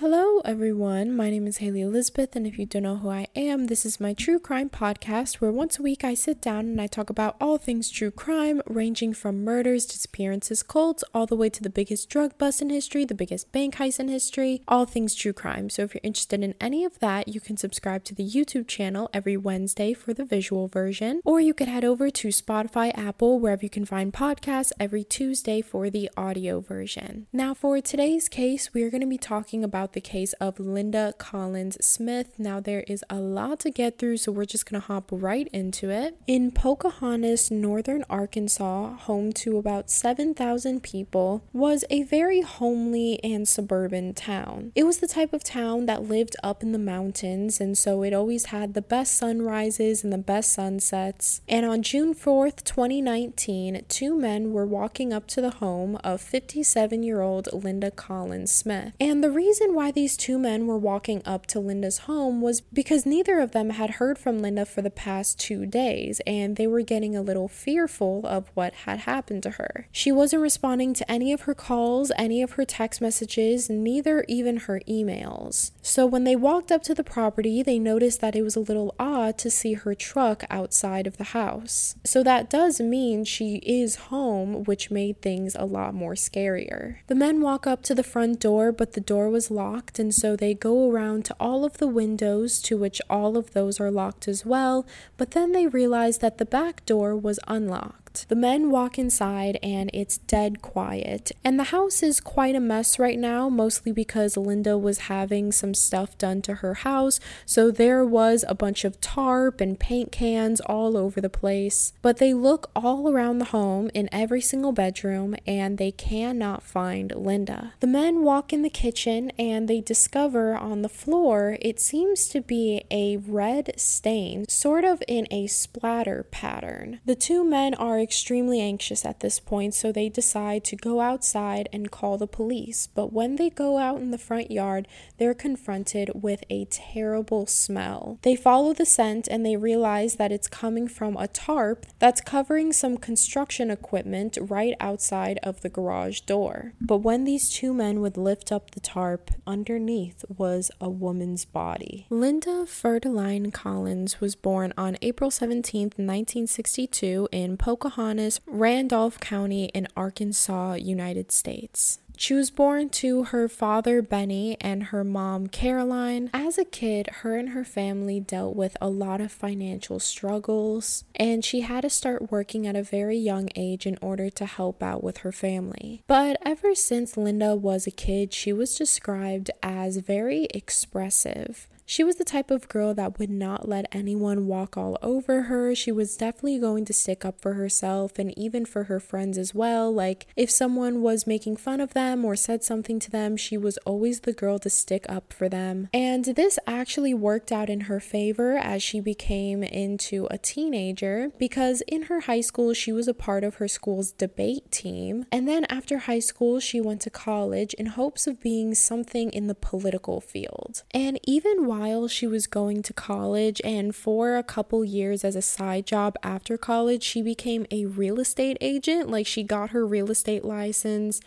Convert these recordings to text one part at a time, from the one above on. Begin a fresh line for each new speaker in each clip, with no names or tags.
Hello, everyone. My name is Haley Elizabeth, and if you don't know who I am, this is my true crime podcast where once a week I sit down and I talk about all things true crime, ranging from murders, disappearances, cults, all the way to the biggest drug bust in history, the biggest bank heist in history, all things true crime. So if you're interested in any of that, you can subscribe to the YouTube channel every Wednesday for the visual version, or you could head over to Spotify, Apple, wherever you can find podcasts every Tuesday for the audio version. Now, for today's case, we are going to be talking about the case of Linda Collins Smith. Now, there is a lot to get through, so we're just going to hop right into it. In Pocahontas, northern Arkansas, home to about 7,000 people, was a very homely and suburban town. It was the type of town that lived up in the mountains, and so it always had the best sunrises and the best sunsets. And on June 4th, 2019, two men were walking up to the home of 57 year old Linda Collins Smith. And the reason why these two men were walking up to Linda's home was because neither of them had heard from Linda for the past two days, and they were getting a little fearful of what had happened to her. She wasn't responding to any of her calls, any of her text messages, neither even her emails. So when they walked up to the property, they noticed that it was a little odd to see her truck outside of the house. So that does mean she is home, which made things a lot more scarier. The men walk up to the front door, but the door was locked locked, and so they go around to all of the windows, to which all of those are locked as well, but then they realize that the back door was unlocked. The men walk inside and it's dead quiet. And the house is quite a mess right now, mostly because Linda was having some stuff done to her house. So there was a bunch of tarp and paint cans all over the place. But they look all around the home in every single bedroom and they cannot find Linda. The men walk in the kitchen and they discover on the floor it seems to be a red stain, sort of in a splatter pattern. The two men are extremely anxious at this point, so they decide to go outside and call the police. But when they go out in the front yard, they're confronted with a terrible smell. They follow the scent and they realize that it's coming from a tarp that's covering some construction equipment right outside of the garage door. But when these two men would lift up the tarp, underneath was a woman's body. Linda Ferdeline Collins was born on April 17, 1962, in Pocahontas. Pocahontas, Randolph County in Arkansas, United States. She was born to her father Benny and her mom Caroline. As a kid, her and her family dealt with a lot of financial struggles, and she had to start working at a very young age in order to help out with her family. But ever since Linda was a kid, she was described as very expressive. She was the type of girl that would not let anyone walk all over her. She was definitely going to stick up for herself and even for her friends as well. Like, if someone was making fun of them or said something to them, she was always the girl to stick up for them. And this actually worked out in her favor as she became into a teenager because in her high school, she was a part of her school's debate team. And then after high school, she went to college in hopes of being something in the political field. And even while while she was going to college, and for a couple years as a side job after college, she became a real estate agent. Like, she got her real estate license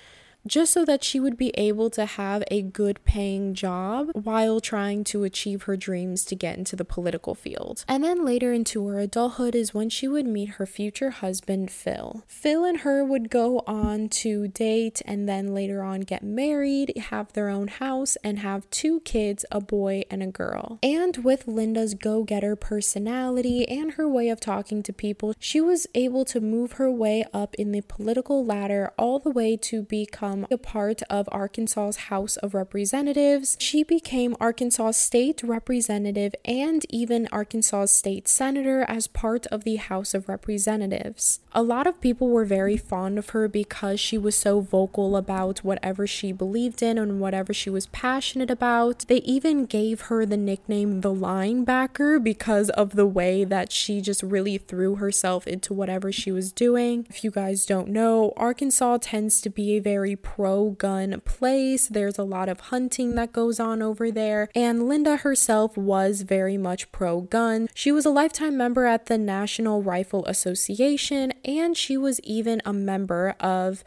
just so that she would be able to have a good paying job while trying to achieve her dreams to get into the political field. And then later into her adulthood is when she would meet her future husband, Phil. Phil and her would go on to date and then later on get married, have their own house, and have two kids a boy and a girl. And with Linda's go getter personality and her way of talking to people, she was able to move her way up in the political ladder all the way to become become a part of Arkansas's House of Representatives. She became Arkansas State Representative and even Arkansas State Senator as part of the House of Representatives. A lot of people were very fond of her because she was so vocal about whatever she believed in and whatever she was passionate about. They even gave her the nickname the linebacker because of the way that she just really threw herself into whatever she was doing. If you guys don't know, Arkansas tends to be a very pro gun place. There's a lot of hunting that goes on over there. And Linda herself was very much pro gun. She was a lifetime member at the National Rifle Association and she was even a member of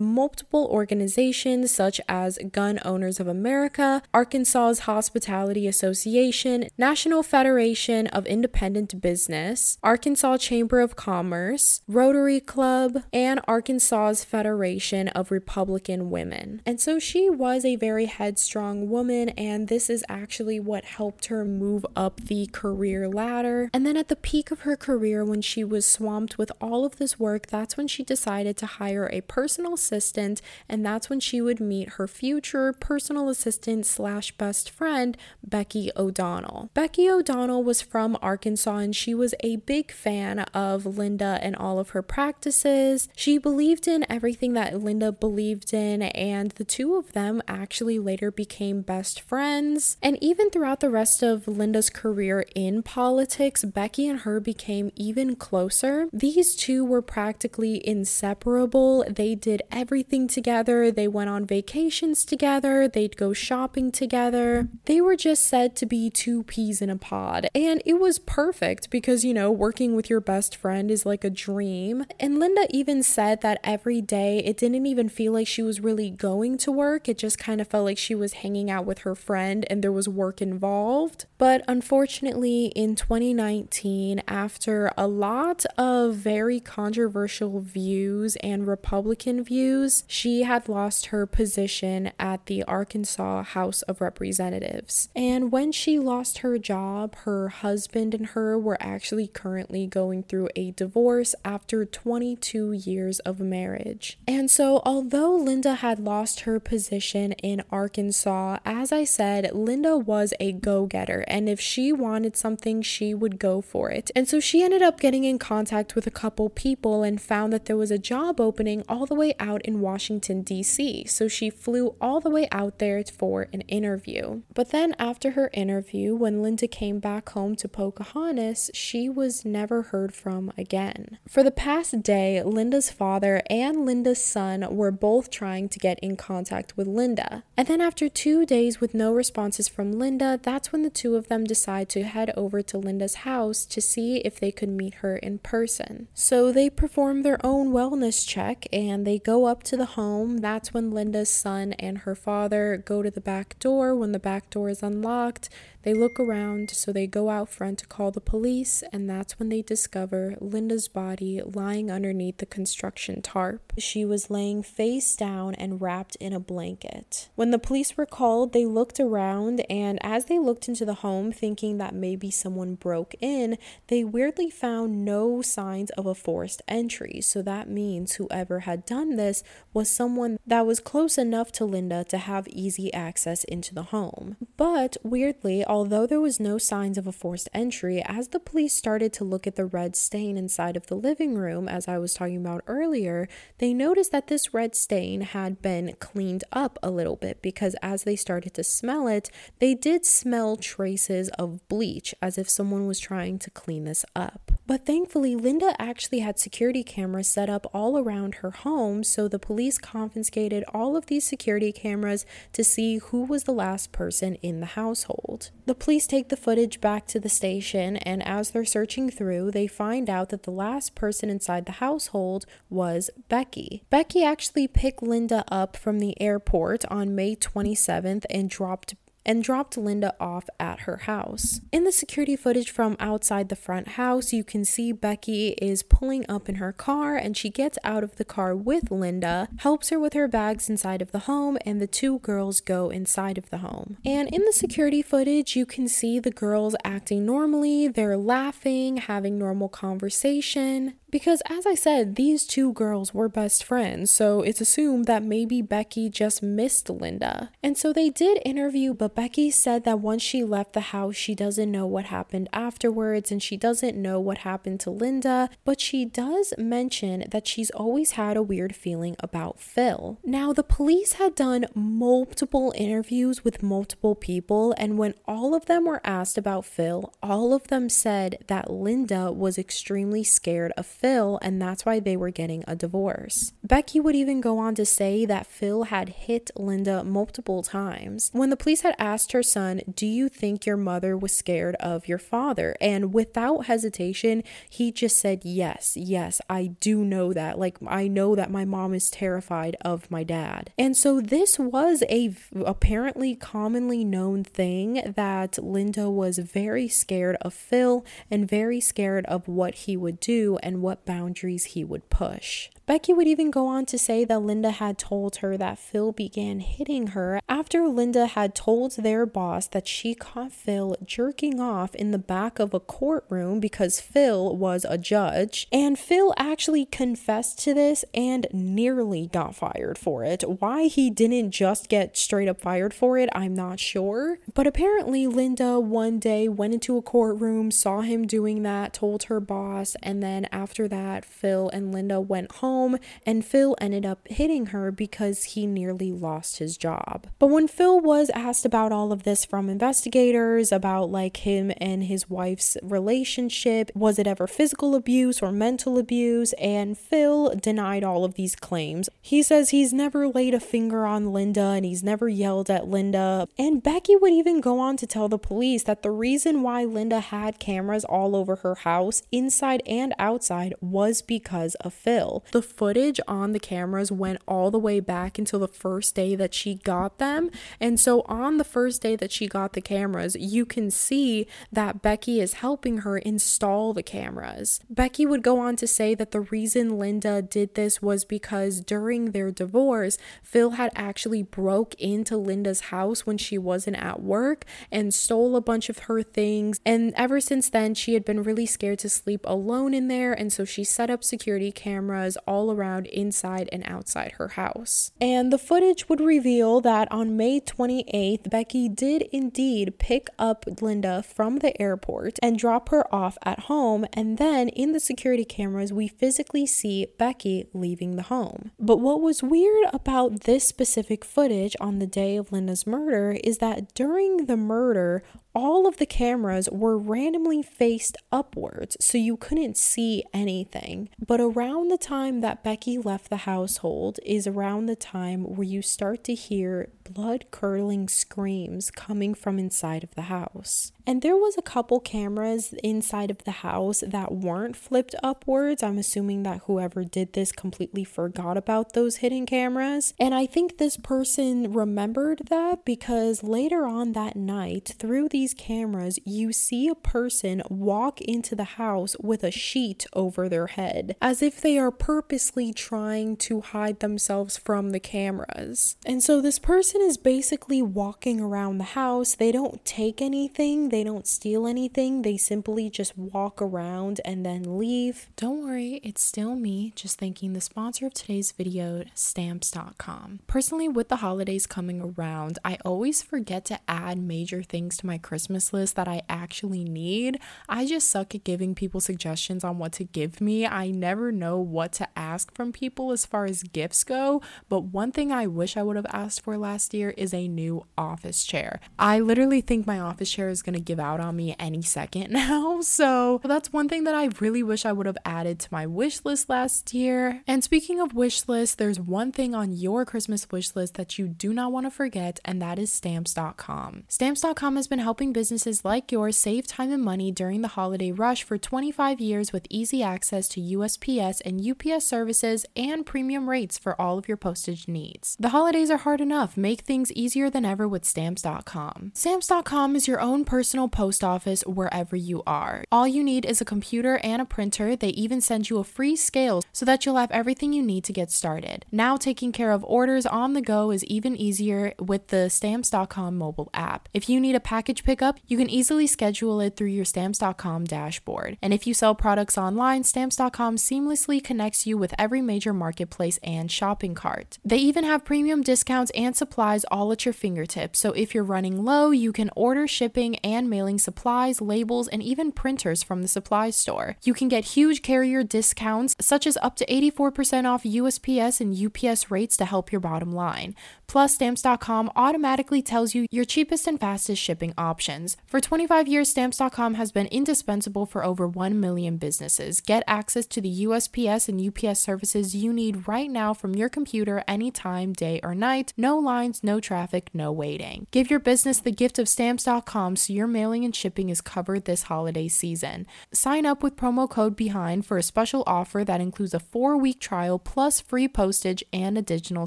multiple organizations such as Gun Owners of America, Arkansas's Hospitality Association, National Federation of Independent Business, Arkansas Chamber of Commerce, Rotary Club, and Arkansas's Federation of Republican Women. And so she was a very headstrong woman, and this is actually what helped her move up the career ladder. And then at the peak of her career, when she was swamped with all of this work, that's when she decided to hire a personal assistant, and that's when she would meet her future personal assistant slash best friend, Becky O'Donnell. Becky O'Donnell was from Arkansas and she was a big fan of Linda and all of her practices. She believed in everything that Linda believed in, and the two of them actually later became best friends. And even throughout the rest of Linda's career in politics, Becky and her became even closer. These two were practically inseparable. They did everything together, they went on vacations together, they'd go shopping together. They were just said to be two peas in a pod. And it was perfect because, you know, working with your best friend is like a dream. And Linda even said that every day it didn't even feel like she was really going to work, it just kind of felt like she was hanging out with her friend and there was work involved. But unfortunately, in 2019, after a lot of very controversial views and Republican views, she had lost her position at the Arkansas House of Representatives. And when she lost her job, her husband and her were actually currently going through a divorce after 22 years of marriage. And so, although Linda had lost her position in Arkansas, as I said, Linda was a go getter and if she wanted something, she would go for it. And so she ended up getting in contact with a couple people and found that there was a job opening all the way out in Washington, D.C. So she flew all the way out there for an interview. But then after her interview, when Linda came back home to Pocahontas, she was never heard from again. For the past day, Linda's father and Linda's son were both trying to get in contact with Linda. And then after two days with no responses from Linda, that's when the two of of them decide to head over to Linda's house to see if they could meet her in person. So they perform their own wellness check and they go up to the home. That's when Linda's son and her father go to the back door. When the back door is unlocked, they look around, so they go out front to call the police, and that's when they discover Linda's body lying underneath the construction tarp. She was laying face down and wrapped in a blanket. When the police were called, they looked around, and as they looked into the home, thinking that maybe someone broke in, they weirdly found no signs of a forced entry. So that means whoever had done this was someone that was close enough to Linda to have easy access into the home. But weirdly, although there was no signs of a forced entry, as the police started to look at the red stain inside of the living room, as I was talking about earlier, they noticed that this red stain had been cleaned up a little bit because as they started to smell it, they did smell traces of bleach as if someone was trying to clean this up. But thankfully, Linda actually had security cameras set up all around her home, so the police confiscated all of these security cameras to see who was the last person in the household. The police take the footage back to the station, and as they're searching through, they find out that the last person inside the household was Becky. Becky actually picked Linda up from the airport on May 27th and dropped and dropped Linda off at her house. In the security footage from outside the front house, you can see Becky is pulling up in her car and she gets out of the car with Linda, helps her with her bags inside of the home, and the two girls go inside of the home. And in the security footage, you can see the girls acting normally, they're laughing, having normal conversation. Because, as I said, these two girls were best friends, so it's assumed that maybe Becky just missed Linda. And so they did interview, but Becky said that once she left the house, she doesn't know what happened afterwards and she doesn't know what happened to Linda, but she does mention that she's always had a weird feeling about Phil. Now, the police had done multiple interviews with multiple people, and when all of them were asked about Phil, all of them said that Linda was extremely scared of Phil, and that's why they were getting a divorce. Becky would even go on to say that Phil had hit Linda multiple times. When the police had asked her son, Do you think your mother was scared of your father? And without hesitation, he just said, Yes, yes, I do know that. Like, I know that my mom is terrified of my dad. And so this was a apparently commonly known thing that Linda was very scared of Phil and very scared of what he would do and what boundaries he would push. Becky would even go on to say that Linda had told her that Phil began hitting her after Linda had told their boss that she caught Phil jerking off in the back of a courtroom because Phil was a judge. And Phil actually confessed to this and nearly got fired for it. Why he didn't just get straight up fired for it, I'm not sure. But apparently, Linda one day went into a courtroom, saw him doing that, told her boss, and then after that, Phil and Linda went home home, and Phil ended up hitting her because he nearly lost his job. But when Phil was asked about all of this from investigators, about like him and his wife's relationship, was it ever physical abuse or mental abuse? And Phil denied all of these claims. He says he's never laid a finger on Linda and he's never yelled at Linda. And Becky would even go on to tell the police that the reason why Linda had cameras all over her house, inside and outside, was because of Phil. The footage on the cameras went all the way back until the first day that she got them. And so on the first day that she got the cameras, you can see that Becky is helping her install the cameras. Becky would go on to say that the reason Linda did this was because during their divorce, Phil had actually broke into Linda's house when she wasn't at work and stole a bunch of her things. And ever since then, she had been really scared to sleep alone in there. And so she set up security cameras all around inside and outside her house. And the footage would reveal that on May 28th, Becky did indeed pick up Linda from the airport and drop her off at home. And then in the security cameras, we physically see Becky leaving the home. But what was weird about this specific footage on the day of Linda's murder is that during the murder, all of the cameras were randomly faced upwards, so you couldn't see anything. But around the time that Becky left the household is around the time where you start to hear blood curdling screams coming from inside of the house. And there was a couple cameras inside of the house that weren't flipped upwards. I'm assuming that whoever did this completely forgot about those hidden cameras. And I think this person remembered that because later on that night, through these cameras, you see a person walk into the house with a sheet over their head, as if they are purposely trying to hide themselves from the cameras. And so this person is basically walking around the house. They don't take anything they don't steal anything, they simply just walk around and then leave. Don't worry, it's still me, just thanking the sponsor of today's video, stamps.com. Personally, with the holidays coming around, I always forget to add major things to my Christmas list that I actually need. I just suck at giving people suggestions on what to give me. I never know what to ask from people as far as gifts go, but one thing I wish I would have asked for last year is a new office chair. I literally think my office chair is going to give out on me any second now. So that's one thing that I really wish I would have added to my wish list last year. And speaking of wish list, there's one thing on your Christmas wish list that you do not want to forget, and that is stamps.com. Stamps.com has been helping businesses like yours save time and money during the holiday rush for 25 years with easy access to USPS and UPS services and premium rates for all of your postage needs. The holidays are hard enough. Make things easier than ever with stamps.com. Stamps.com is your own personal personal post office wherever you are. All you need is a computer and a printer. They even send you a free scale so that you'll have everything you need to get started. Now, taking care of orders on the go is even easier with the Stamps.com mobile app. If you need a package pickup, you can easily schedule it through your Stamps.com dashboard. And if you sell products online, Stamps.com seamlessly connects you with every major marketplace and shopping cart. They even have premium discounts and supplies all at your fingertips. So if you're running low, you can order shipping and mailing supplies, labels, and even printers from the supply store. You can get huge carrier discounts, such as up to 84% off USPS and UPS rates to help your bottom line. Plus, stamps.com automatically tells you your cheapest and fastest shipping options. For 25 years, stamps.com has been indispensable for over 1 million businesses. Get access to the USPS and UPS services you need right now from your computer anytime, day or night. No lines, no traffic, no waiting. Give your business the gift of stamps.com so your mailing and shipping is covered this holiday season. Sign up with promo code BEHIND for a special offer that includes a four week trial plus free postage and additional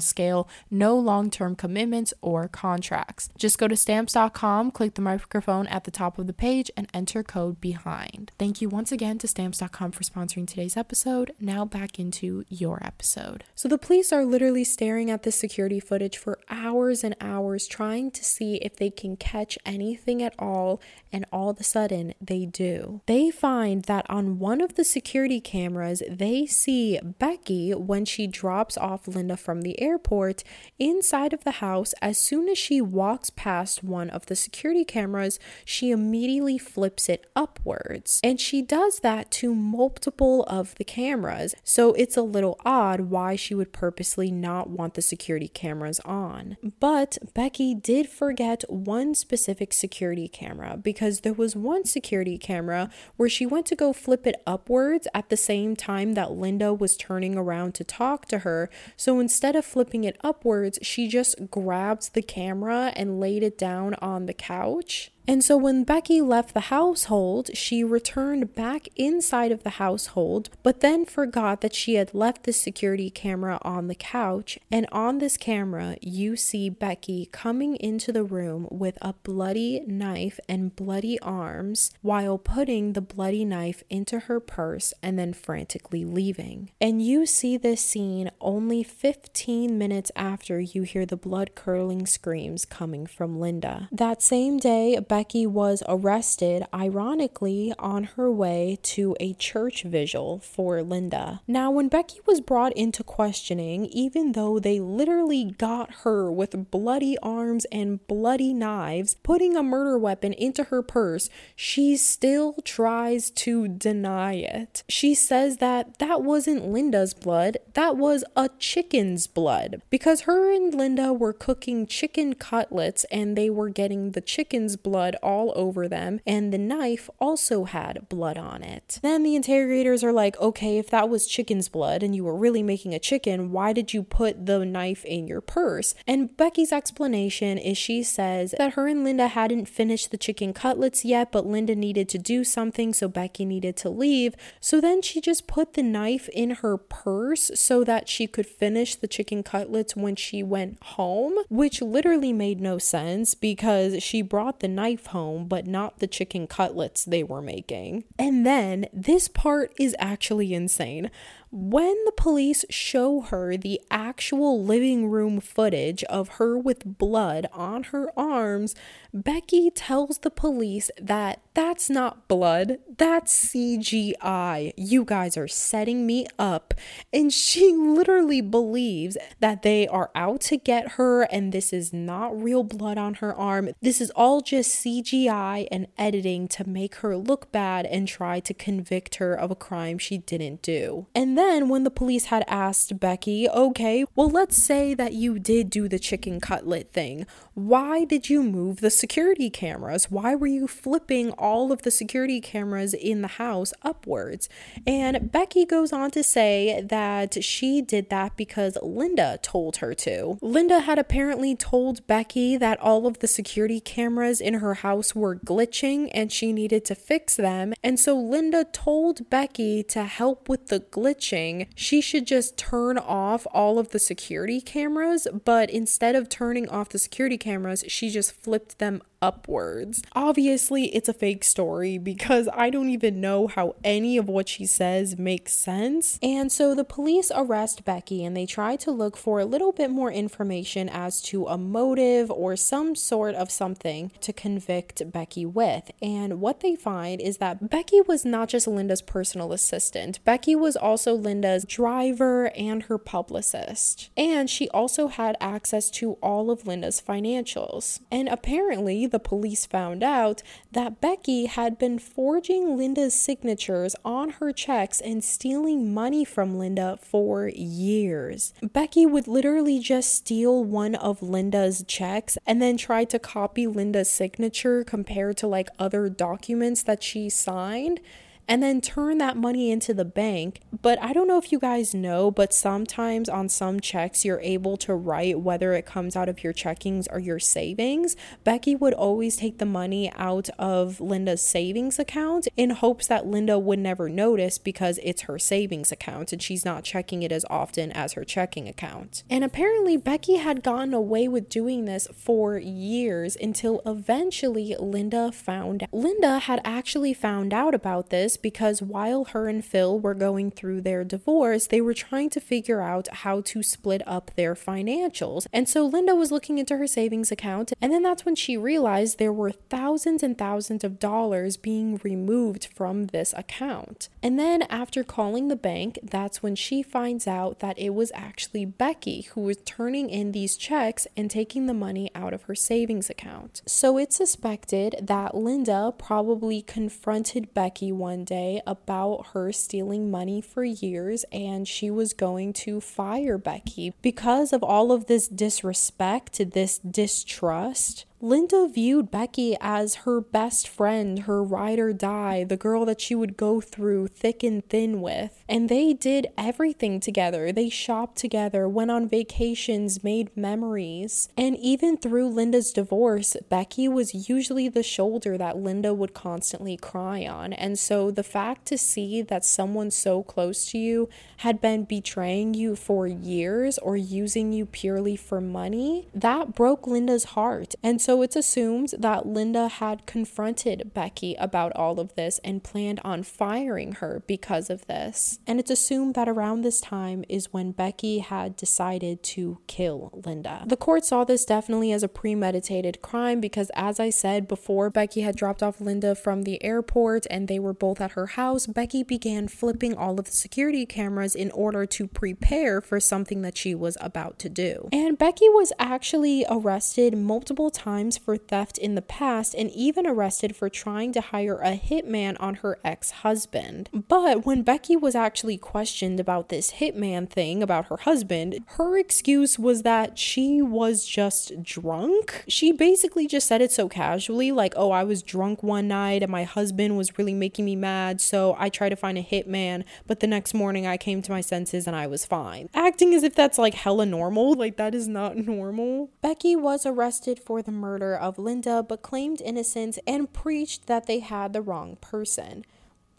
scale. No long term commitments or contracts. Just go to stamps.com, click the microphone at the top of the page, and enter code BEHIND. Thank you once again to stamps.com for sponsoring today's episode. Now back into your episode. So the police are literally staring at this security footage for hours and hours, trying to see if they can catch anything at all, and all of a sudden they do. They find that on one of the security cameras, they see Becky when she drops off Linda from the airport inside of the house. As soon as she walks past one of the security cameras, she immediately flips it upwards. And she does that to multiple of the cameras. So it's a little odd why she would purposely not want the security cameras on. But Becky did forget one specific security camera because there was one security camera where she went to go flip it upwards at the same time that Linda was turning around to talk to her. So instead of flipping it upwards, she just grabbed the camera and laid it down on the couch. And so when Becky left the household, she returned back inside of the household, but then forgot that she had left the security camera on the couch. And on this camera, you see Becky coming into the room with a bloody knife and bloody arms while putting the bloody knife into her purse and then frantically leaving. And you see this scene only 15 minutes after you hear the blood curdling screams coming from Linda. That same day, Becky Becky was arrested, ironically, on her way to a church vigil for Linda. Now, when Becky was brought into questioning, even though they literally got her with bloody arms and bloody knives, putting a murder weapon into her purse, she still tries to deny it. She says that that wasn't Linda's blood, that was a chicken's blood because her and Linda were cooking chicken cutlets and they were getting the chicken's blood blood all over them, and the knife also had blood on it. Then the interrogators are like, okay, if that was chicken's blood and you were really making a chicken, why did you put the knife in your purse? And Becky's explanation is she says that her and Linda hadn't finished the chicken cutlets yet, but Linda needed to do something, so Becky needed to leave. So then she just put the knife in her purse so that she could finish the chicken cutlets when she went home, which literally made no sense because she brought the knife home, but not the chicken cutlets they were making. And then this part is actually insane. When the police show her the actual living room footage of her with blood on her arms, Becky tells the police that that's not blood, that's CGI. You guys are setting me up. And she literally believes that they are out to get her and this is not real blood on her arm. This is all just CGI and editing to make her look bad and try to convict her of a crime she didn't do. And then when the police had asked Becky, okay, well, let's say that you did do the chicken cutlet thing. Why did you move the security cameras? Why were you flipping all of the security cameras in the house upwards? And Becky goes on to say that she did that because Linda told her to. Linda had apparently told Becky that all of the security cameras in her house were glitching and she needed to fix them. And so Linda told Becky to help with the glitching she should just turn off all of the security cameras, but instead of turning off the security cameras, she just flipped them upwards. Obviously, it's a fake story because I don't even know how any of what she says makes sense. And so the police arrest Becky and they try to look for a little bit more information as to a motive or some sort of something to convict Becky with. And what they find is that Becky was not just Linda's personal assistant, Becky was also Linda's driver and her publicist. And she also had access to all of Linda's financials. And apparently, the police found out that Becky had been forging Linda's signatures on her checks and stealing money from Linda for years. Becky would literally just steal one of Linda's checks and then try to copy Linda's signature compared to like other documents that she signed and then turn that money into the bank. But I don't know if you guys know, but sometimes on some checks, you're able to write whether it comes out of your checkings or your savings. Becky would always take the money out of Linda's savings account in hopes that Linda would never notice because it's her savings account and she's not checking it as often as her checking account. And apparently, Becky had gotten away with doing this for years until eventually Linda found. Linda had actually found out about this because while her and Phil were going through their divorce, they were trying to figure out how to split up their financials. And so Linda was looking into her savings account, and then that's when she realized there were thousands and thousands of dollars being removed from this account. And then after calling the bank, that's when she finds out that it was actually Becky who was turning in these checks and taking the money out of her savings account. So it's suspected that Linda probably confronted Becky one day about her stealing money for years and she was going to fire Becky because of all of this disrespect, this distrust. Linda viewed Becky as her best friend, her ride or die, the girl that she would go through thick and thin with. And they did everything together. They shopped together, went on vacations, made memories. And even through Linda's divorce, Becky was usually the shoulder that Linda would constantly cry on. And so the fact to see that someone so close to you had been betraying you for years or using you purely for money, that broke Linda's heart. And so it's assumed that Linda had confronted Becky about all of this and planned on firing her because of this. And it's assumed that around this time is when Becky had decided to kill Linda. The court saw this definitely as a premeditated crime because, as I said before, Becky had dropped off Linda from the airport and they were both at her house. Becky began flipping all of the security cameras in order to prepare for something that she was about to do. And Becky was actually arrested multiple times times for theft in the past and even arrested for trying to hire a hitman on her ex husband. But when Becky was actually questioned about this hitman thing about her husband, her excuse was that she was just drunk. She basically just said it so casually, like, oh, I was drunk one night and my husband was really making me mad, so I tried to find a hitman, but the next morning I came to my senses and I was fine. Acting as if that's like hella normal, like, that is not normal. Becky was arrested for the murder murder of Linda but claimed innocence and preached that they had the wrong person.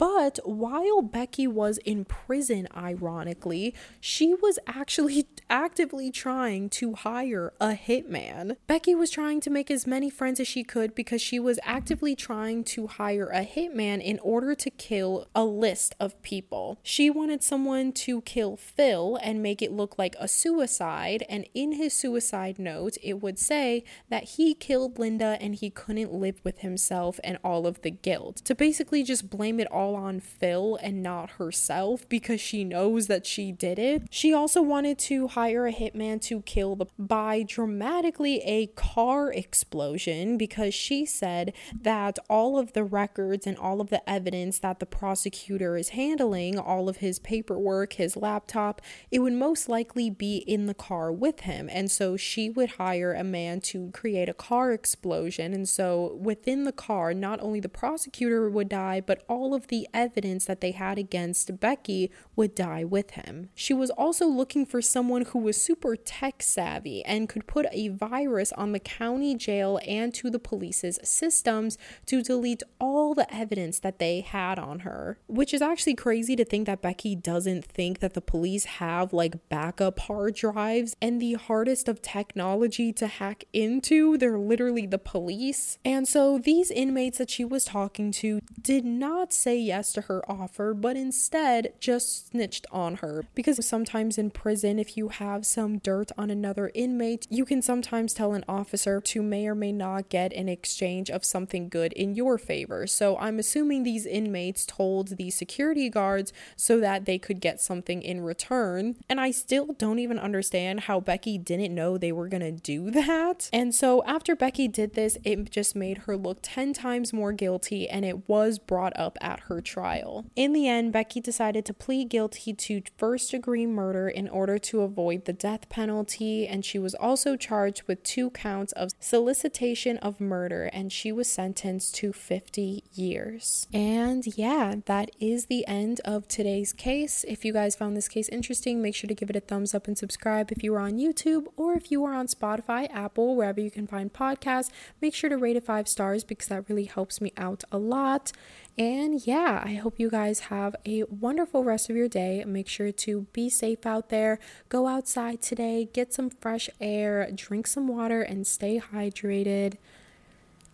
But while Becky was in prison, ironically, she was actually actively trying to hire a hitman. Becky was trying to make as many friends as she could because she was actively trying to hire a hitman in order to kill a list of people. She wanted someone to kill Phil and make it look like a suicide, and in his suicide note, it would say that he killed Linda and he couldn't live with himself and all of the guilt. To basically just blame it all all on Phil and not herself because she knows that she did it. She also wanted to hire a hitman to kill the by dramatically a car explosion because she said that all of the records and all of the evidence that the prosecutor is handling, all of his paperwork, his laptop, it would most likely be in the car with him. And so she would hire a man to create a car explosion. And so within the car, not only the prosecutor would die, but all of the evidence that they had against Becky would die with him. She was also looking for someone who was super tech savvy and could put a virus on the county jail and to the police's systems to delete all the evidence that they had on her. Which is actually crazy to think that Becky doesn't think that the police have like backup hard drives and the hardest of technology to hack into. They're literally the police. And so these inmates that she was talking to did not say yes to her offer, but instead just snitched on her. Because sometimes in prison, if you have some dirt on another inmate, you can sometimes tell an officer to may or may not get an exchange of something good in your favor. So I'm assuming these inmates told the security guards so that they could get something in return. And I still don't even understand how Becky didn't know they were to do that. And so after Becky did this, it just made her look 10 times more guilty and it was brought up at trial. In the end, Becky decided to plead guilty to first degree murder in order to avoid the death penalty, and she was also charged with two counts of solicitation of murder, and she was sentenced to 50 years. And yeah, that is the end of today's case. If you guys found this case interesting, make sure to give it a thumbs up and subscribe if you are on YouTube or if you are on Spotify, Apple, wherever you can find podcasts. Make sure to rate it five stars because that really helps me out a lot. And yeah, I hope you guys have a wonderful rest of your day. Make sure to be safe out there. Go outside today, get some fresh air, drink some water, and stay hydrated.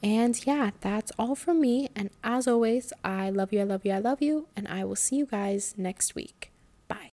And yeah, that's all from me. And as always, I love you, I love you, I love you. And I will see you guys next week.